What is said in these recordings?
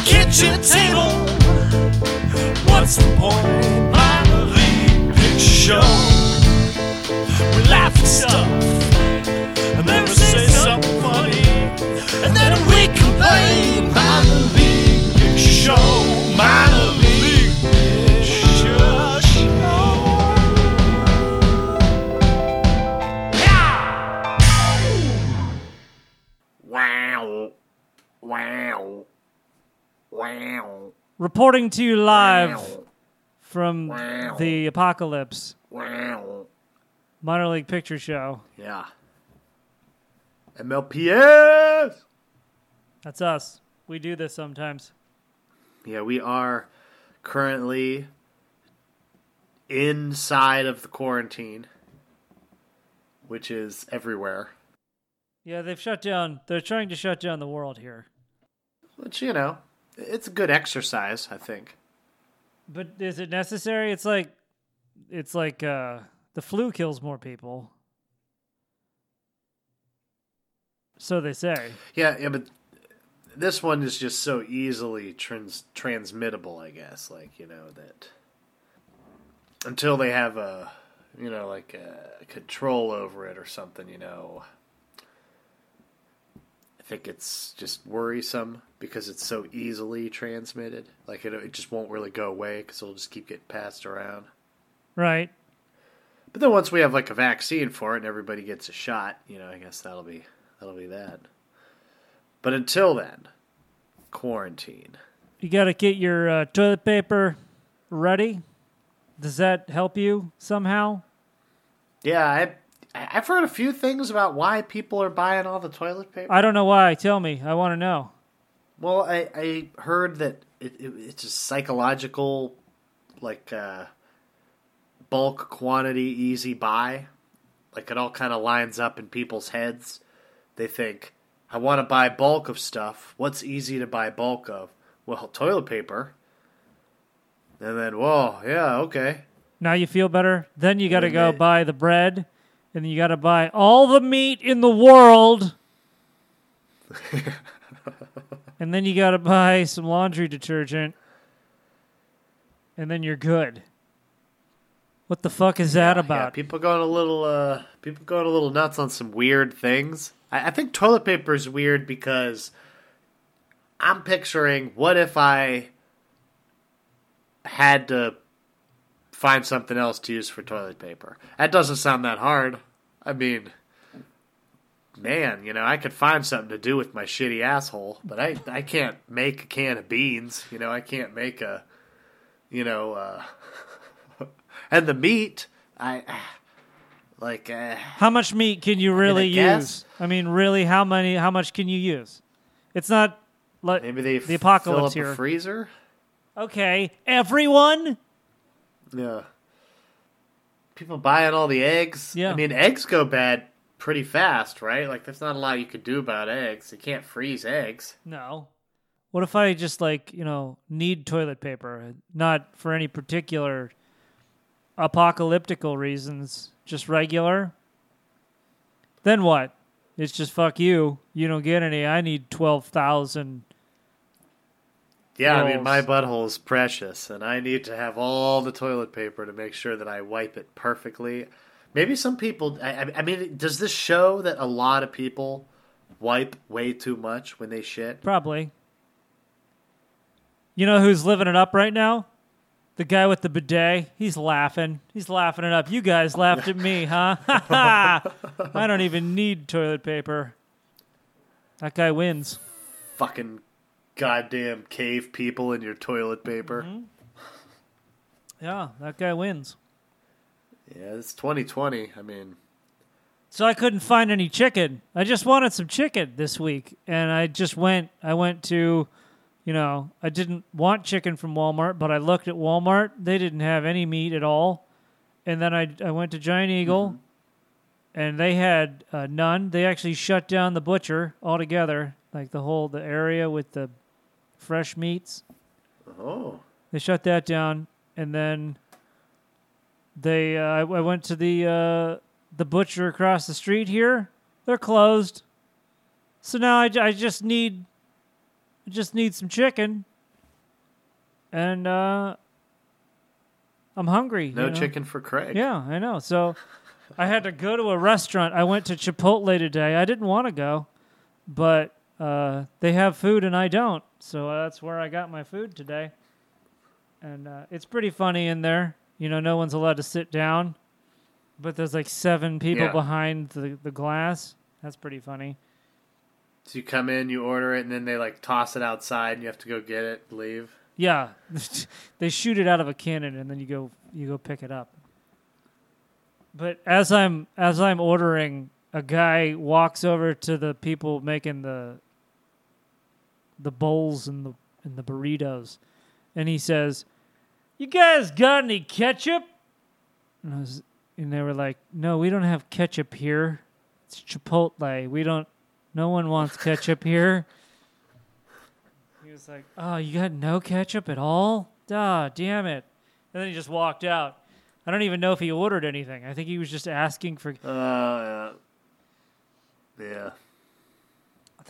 the kitchen table. What's the point? Minor league picture show. We laugh at stuff and then we say something funny, and then we complain. Minor league picture show. Wow. Reporting to you live Wow. from Wow. the apocalypse Wow. minor league picture show. Yeah. MLPS. That's us. We do this sometimes. Yeah, we are currently inside of the quarantine, which is everywhere. Yeah, they've shut down. They're trying to shut down the world here. Which, you know, it's a good exercise, I think. But is it necessary? It's like it's like uh the flu kills more people. So they say. Yeah, yeah, but this one is just so easily trans- transmittable, I guess. Like, you know, that until they have a, you know, like a control over it or something, you know, think it's just worrisome because it's so easily transmitted. Like, it, it just won't really go away because it'll just keep getting passed around. Right. But then once we have like a vaccine for it and everybody gets a shot, you know, I guess that'll be that'll be that. But until then, quarantine. You got to get your uh, toilet paper ready. Does that help you somehow? Yeah, I I've heard a few things about why people are buying all the toilet paper. I don't know why. Tell me. I want to know. well, I I heard that it, it it's a psychological like uh bulk quantity easy buy. Like it all kind of lines up in people's heads. They think, I want to buy bulk of stuff. What's easy to buy bulk of? Well, toilet paper. And then, whoa, yeah, okay. Now you feel better. Then you got to go they- buy the bread, and then you got to buy all the meat in the world. and then you got to buy some laundry detergent. And then you're good. What the fuck is that Yeah, about? people going a little, uh, people going a little nuts on some weird things. I, I think toilet paper is weird because I'm picturing what if I had to find something else to use for toilet paper. That doesn't sound that hard. I mean, man, you know, I could find something to do with my shitty asshole, but I I can't make a can of beans. You know, I can't make a, you know, uh, and the meat. I like. Uh, How much meat can you really guess. use? I mean, really, how many? How much can you use? It's not like maybe they the apocalypse here. freezer. okay, everyone. Yeah. People buying all the eggs. Yeah. I mean, eggs go bad pretty fast, right? Like, there's not a lot you could do about eggs. You can't freeze eggs. No. What if I just like, you know, need toilet paper, not for any particular apocalyptical reasons, just regular? Then what? It's just fuck you. You don't get any. I need 12,000. Yeah, I mean, my butthole is precious, and I need to have all the toilet paper to make sure that I wipe it perfectly. Maybe some people. I, I- I mean, does this show that a lot of people wipe way too much when they shit? Probably. You know who's living it up right now? The guy with the bidet. He's laughing. He's laughing it up. You guys laughed at me, huh? I don't even need toilet paper. That guy wins. Fucking goddamn cave people in your toilet paper. Mm-hmm. Yeah, that guy wins. Yeah, it's 2020. I mean, So I couldn't find any chicken. I just wanted some chicken this week, and I just went. I went to, you know, I didn't want chicken from Walmart, but I looked at Walmart. They didn't have any meat at all. And then I I went to Giant Eagle, and they had uh, none. They actually shut down the butcher altogether, like the whole the area with the fresh meats. oh. They shut that down, and then they. Uh, I, I went to the uh, the butcher across the street here. They're closed. So now I just need, I just need some chicken, and uh, I'm hungry. No you know? chicken for Craig. Yeah, I know. So I had to go to a restaurant. I went to Chipotle today. I didn't want to go, but uh, they have food and I don't. So that's where I got my food today. And uh, it's pretty funny in there. You know, no one's allowed to sit down, but there's like seven people Yeah. behind the, the glass. That's pretty funny. So you come in, you order it, and then they like toss it outside, and you have to go get it, leave. Yeah, they shoot it out of a cannon and then you go you go pick it up. But as I'm as I'm ordering, a guy walks over to the people making the the bowls and the and the burritos, and he says, "You guys got any ketchup?" And, I was, and they were like, "No, we don't have ketchup here. It's Chipotle. We don't. No one wants ketchup here." He was like, "Oh, you got no ketchup at all? Duh, damn it!" And then he just walked out. I don't even know if he ordered anything. I think he was just asking for. Uh, yeah. Yeah.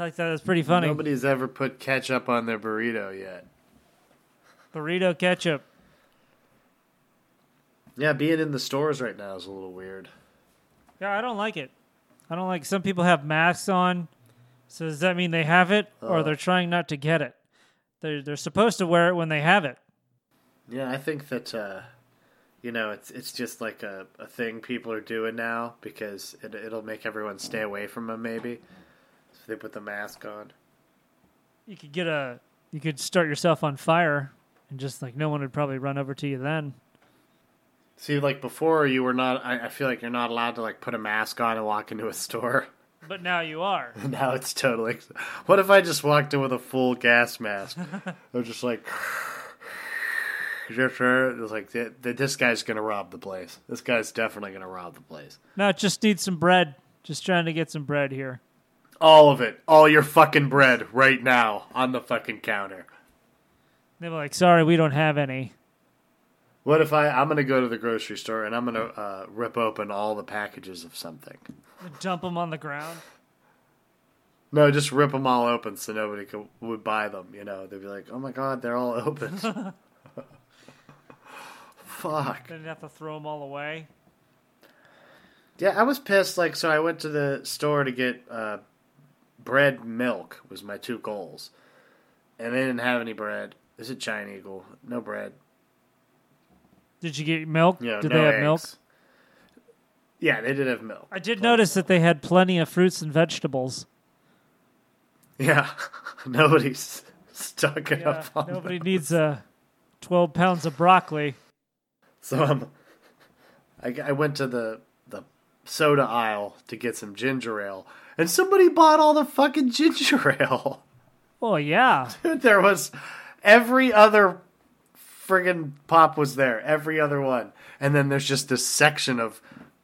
I thought that was pretty funny. Nobody's ever put ketchup on their burrito yet. Burrito ketchup. Yeah, being in the stores right now is a little weird. Yeah, I don't like it. I don't like. Some people have masks on. So does that mean they have it, or Uh. they're trying not to get it? They're they're supposed to wear it when they have it. Yeah, I think that uh, you know it's it's just like a, a thing people are doing now because it it'll make everyone stay away from them maybe. So they put the mask on. You could get a. You could start yourself on fire, and just like no one would probably run over to you then. See, like before, you were not. I, I feel like you're not allowed to like put a mask on and walk into a store. But now you are. now it's totally. What if I just walked in with a full gas mask? They're just like. Just, It's like th- th- this guy's gonna rob the place. This guy's definitely gonna rob the place. No, just need some bread. Just trying to get some bread here. All of it, all your fucking bread, right now on the fucking counter. They were like, "Sorry, we don't have any." What if I? I'm gonna go to the grocery store and I'm gonna uh, rip open all the packages of something. Dump them on the ground. No, just rip them all open so nobody could, would buy them. You know, they'd be like, "Oh my god, they're all open." Fuck. Then you have to throw them all away. Yeah, I was pissed. Like, so I went to the store to get uh, bread, milk was my two goals, and they didn't have any bread. This Is it Giant Eagle? No bread. Did you get milk? Yeah, did no they have eggs. milk? Yeah, they did have milk. I did notice that they had plenty of fruits and vegetables. Yeah, nobody's stocking Yeah, up on nobody them. needs uh, 12 pounds of broccoli. So um, I, I went to the soda aisle to get some ginger ale, and somebody bought all the fucking ginger ale. Oh, yeah. Dude, there was every other friggin' pop was there, every other one, and then there's just this section of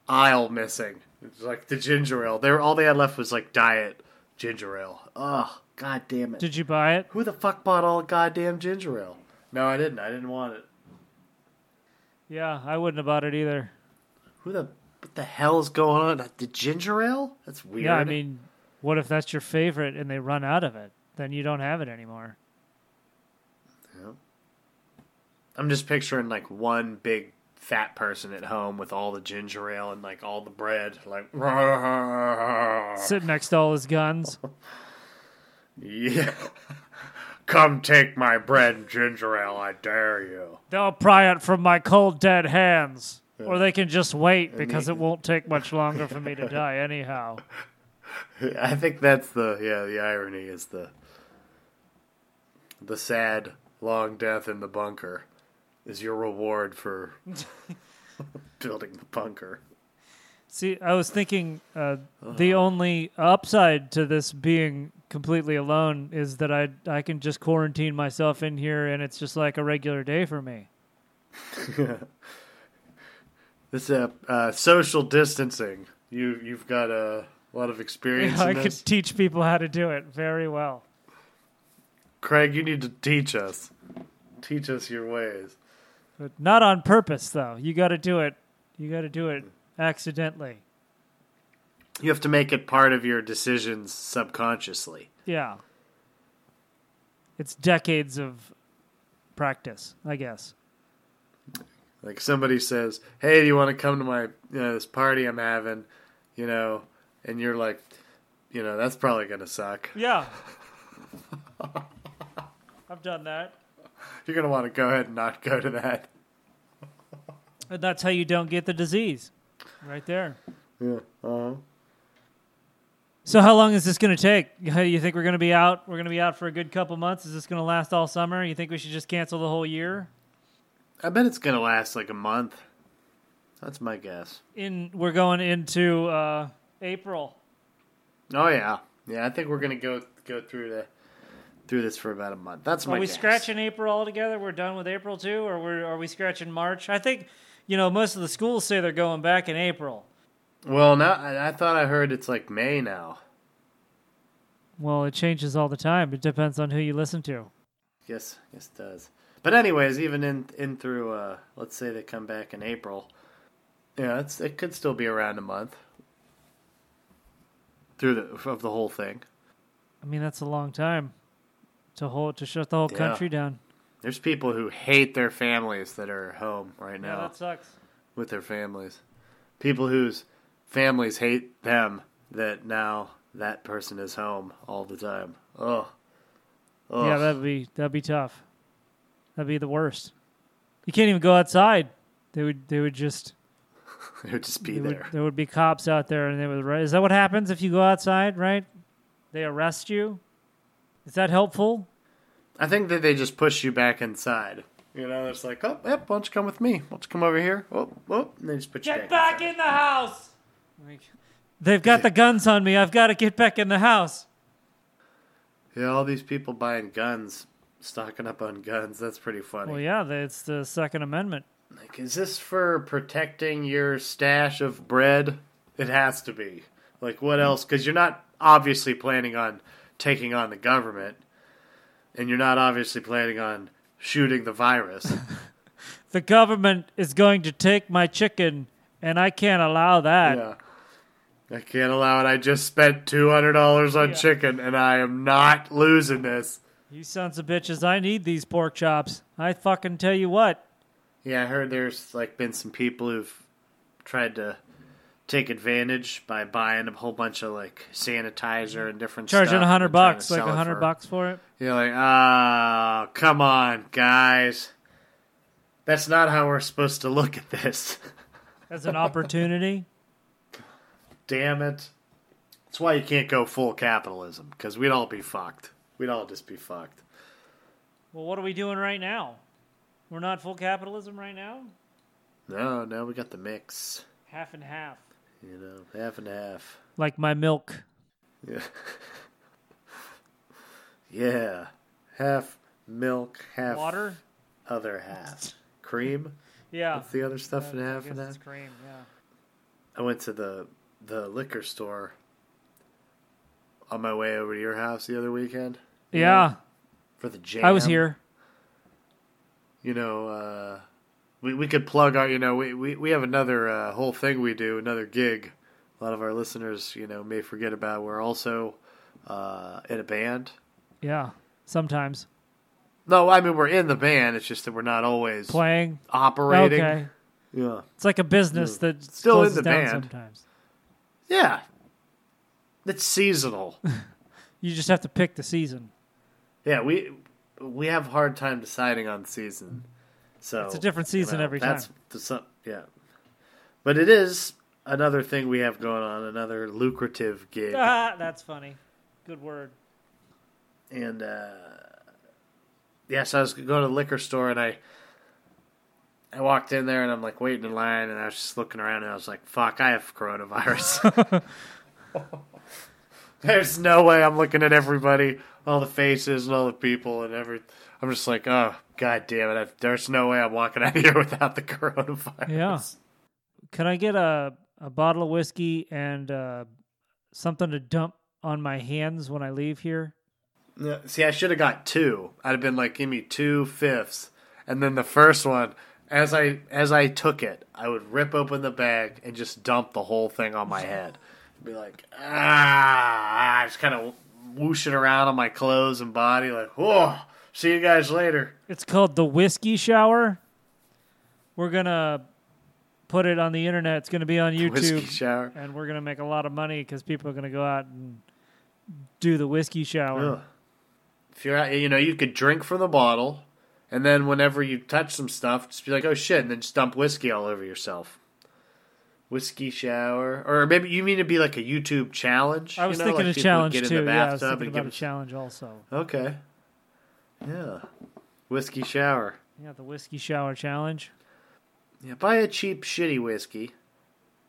aisle missing. It's like the ginger ale. They were, all they had left was like diet ginger ale. Ugh, god damn it! Did you buy it? Who the fuck bought all the goddamn ginger ale? No, I didn't. I didn't want it. Yeah, I wouldn't have bought it either. Who the what the hell is going on? The ginger ale? That's weird. Yeah, I mean, what if that's your favorite and they run out of it? Then you don't have it anymore. I'm just picturing like one big fat person at home with all the ginger ale and like all the bread, like Sitting next to all his guns. yeah. Come take my bread and ginger ale, I dare you. They'll pry it from my cold, dead hands. Or they can just wait because it won't take much longer for me to die, anyhow. I think that's the yeah, the irony is the the sad long death in the bunker is your reward for building the bunker. See, I was thinking uh, the only upside to this being completely alone is that I I can just quarantine myself in here and it's just like a regular day for me. This uh, uh, social distancing. You you've got a lot of experience I in could teach people how to do it very well. Craig, you need to teach us. Teach us your ways. But not on purpose though. You got to do it. You got to do it accidentally. You have to make it part of your decisions subconsciously. Yeah. It's decades of practice, I guess. Like somebody says, "Hey, do you want to come to my you know this party I'm having?" You know, and you're like, you know, that's probably gonna suck. Yeah. I've done that. You're gonna want to go ahead and not go to that. And that's how you don't get the disease. Right there. Yeah. Uh huh. So how long is this going to take? How do you think we're going to be out? We're going to be out for a good couple months. Is this going to last all summer? You think we should just cancel the whole year? I bet it's gonna last like a month. That's my guess. In we're going into uh, April. Oh yeah, yeah. I think we're gonna go go through the through this for about a month. That's my. Are we guess. scratching April altogether? We're done with April too, or we're, are we scratching March? I think you know most of the schools say they're going back in April. Well, now I, I thought I heard it's like May now. Well, it changes all the time. It depends on who you listen to. Yes, yes, it does. But anyways, even in in through, uh, let's say they come back in April. Yeah, it's it could still be around a month through the of the whole thing. I mean, that's a long time to hold to shut the whole Yeah. country down. There's people who hate their families that are home right now. Yeah, that sucks. with their families. People whose families hate them that now that person is home all the time. Oh, Yeah, that'd be that'd be tough. That'd be the worst. You can't even go outside. They would they would just it would just be they would- there. there would be cops out there, and they would. Is that what happens if you go outside? Right? They arrest you. Is that helpful? I think that they just push you back inside. You know, it's like, oh, yep, why don't you come with me? Why don't you come over here? Oh, oh, and they just put you Get back. back in the house. Like, they've got the guns on me. I've got to get back in the house. Yeah, all these people buying guns, stocking up on guns. That's pretty funny. Well, yeah, it's the Second Amendment. Like, is this for protecting your stash of bread? It has to be. Like, what hmm. else? Because you're not obviously planning on taking on the government, and you're not obviously planning on shooting the virus. The government is going to take my chicken, and I can't allow that. yeah. I can't allow it. I just spent two hundred dollars on Yeah. chicken, and I am not losing this. You sons of bitches, I need these pork chops. I fucking tell you what. Yeah, I heard there's like been some people who've tried to take advantage by buying a whole bunch of like sanitizer and different Charging stuff a hundred and trying to bucks, like a hundred bucks for it. You're like, ah, come on, guys. That's not how we're supposed to look at this. As an opportunity. Damn it. That's why you can't go full capitalism, because we'd all be fucked. We'd all just be fucked. Well, what are we doing right now? We're not full capitalism right now? No, now we got the mix. Half and half. You know, half and half. Like my milk. Yeah. yeah. Half milk, half Water? other half. Cream? Yeah. That's the other stuff in I half and half. it's cream, yeah. I went to the the liquor store on my way over to your house the other weekend Yeah, for the jam. I was here. You know, uh, we we could plug our. You know, we we, we have another uh, whole thing we do, another gig. A lot of our listeners, you know, may forget about. We're also uh, in a band. Yeah, sometimes. No, I mean we're in the band. It's just that we're not always Playing. operating. Okay. Yeah. It's like a business that Still in the down band. sometimes. Yeah. It's seasonal. You just have to pick the season. Yeah, we we have a hard time deciding on season. So It's a different you season know, every that's time. The, yeah. But it is another thing we have going on, another lucrative gig. Ah, that's funny. Good word. and uh, yeah, so I was going to the liquor store and I I walked in there and I'm like waiting in line and I was just looking around and I was like, "Fuck, I have coronavirus." There's no way I'm looking at everybody, all the faces and all the people and every. I'm just like, oh god damn it! there's no way I'm walking out of here without the coronavirus. Yeah. Can I get a, a bottle of whiskey and uh, something to dump on my hands when I leave here? See, I should have got two. I'd have been like, give me two fifths, and then the first one, as I as I took it, I would rip open the bag and just dump the whole thing on my head. Be like, ah, I just kind of whoosh it around on my clothes and body, like, whoa, See you guys later. It's called the whiskey shower. We're gonna put it on the internet. It's gonna be on YouTube, shower. and we're gonna make a lot of money because people are gonna go out and do the whiskey shower. Ugh. If you're, out- you know, you could drink from the bottle, and then whenever you touch some stuff, just be like, "Oh shit," and then just dump whiskey all over yourself. Whiskey shower, or maybe you mean to be like a YouTube challenge? I was you know, thinking like a challenge get in too. the Yeah, I was bathtub thinking and about a challenge also. Okay. Yeah. Whiskey shower. Yeah, the whiskey shower challenge. Yeah, buy a cheap, shitty whiskey.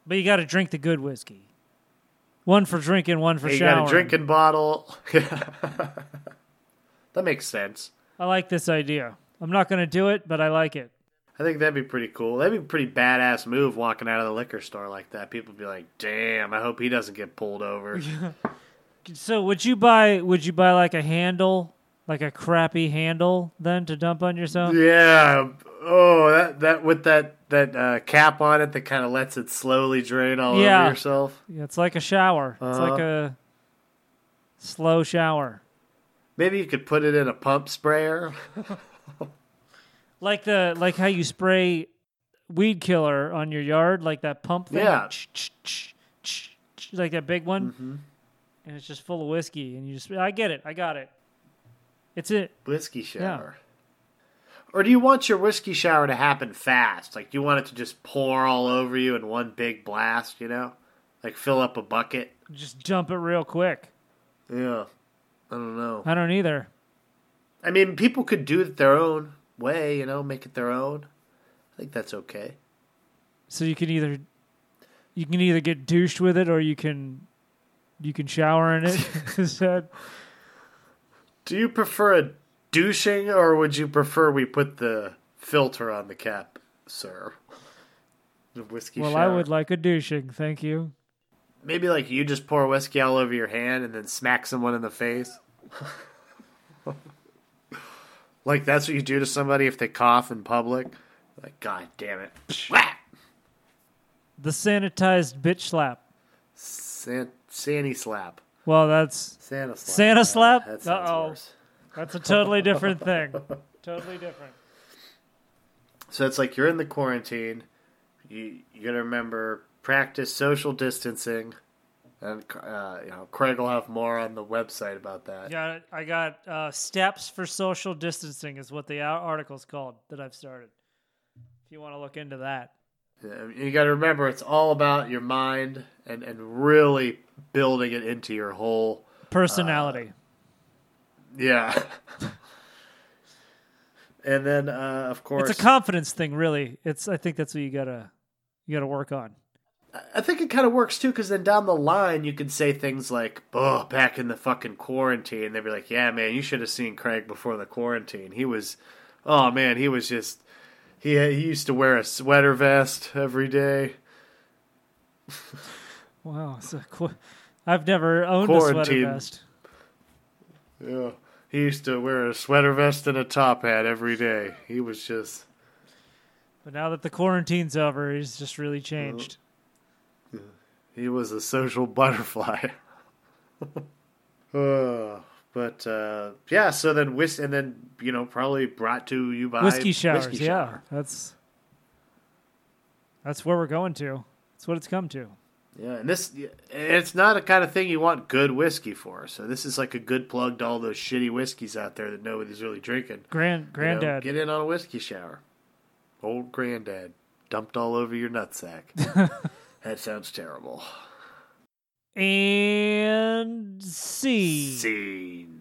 But you got to drink the good whiskey. One for drinking, one for you showering. got a drinking bottle. that makes sense. I like this idea. I'm not going to do it, but I like it. I think that'd be pretty cool. That'd be a pretty badass move walking out of the liquor store like that. People would be like, "Damn, I hope he doesn't get pulled over." So would you buy? Would you buy like a handle, like a crappy handle, then to dump on yourself? yeah. Oh, that that with that that uh, cap on it that kind of lets it slowly drain all Yeah. over yourself. Yeah, it's like a shower. It's like Uh-huh. a slow shower, Maybe you could put it in a pump sprayer. like the like how you spray weed killer on your yard, like that pump thing. Yeah. like that big one, Mm-hmm. and it's just full of whiskey, and you just I get it, I got it. It's it. Whiskey shower. Or do you want your whiskey shower to happen fast? Like, do you want it to just pour all over you in one big blast, you know? Like, fill up a bucket? Just dump it real quick. Yeah. I don't know. I don't either. I mean, people could do it their own way, you know, make it their own. I think that's okay. So you can either you can either get douched with it or you can you can shower in it. Is that Do you prefer a douching, or would you prefer we put the filter on the cap, sir? The whiskey well, shower. I would like a douching, thank you. Maybe like you just pour whiskey all over your hand and then smack someone in the face. like that's what you do to somebody if they cough in public. Like, God damn it. The sanitized bitch slap. San- Sandy slap. Well, that's Santa slap. Santa slap? that Uh-oh. worse. that's a totally different thing. Totally different. So it's like you're in the quarantine. You you gotta remember practice social distancing, and uh, you know Craig will have more on the website about that. It. I got uh, steps for social distancing is what the ar- article's called that I've started. If you want to look into that. Yeah, You got to remember it's all about your mind and and really building it into your whole Personality. yeah. and then uh, of course it's a confidence thing, really. It's I think that's what you gotta you gotta work on. I think it kind of works too, because then down the line you can say things like, "Oh, back in the fucking quarantine," they'd be like, "Yeah, man, you should have seen Craig before the quarantine. He was, oh man, he was just, he he used to wear a sweater vest every day. Wow, so qu- I've never owned a sweater vest. Yeah, he used to wear a sweater vest and a top hat every day. He was just, But now that the quarantine's over, he's just really changed. He was a social butterfly." Uh, but uh, yeah, so then whis and then you know probably brought to you by Whiskey showers, Whiskey yeah. Shower. That's that's where we're going to. That's what it's come to. Yeah, and this it's not a kind of thing you want good whiskey for. So this is like a good plug to all those shitty whiskeys out there that nobody's really drinking. Grand You know, granddad. get in on a whiskey shower. Old Grand-Dad dumped all over your nutsack. that sounds terrible. and see. Scene.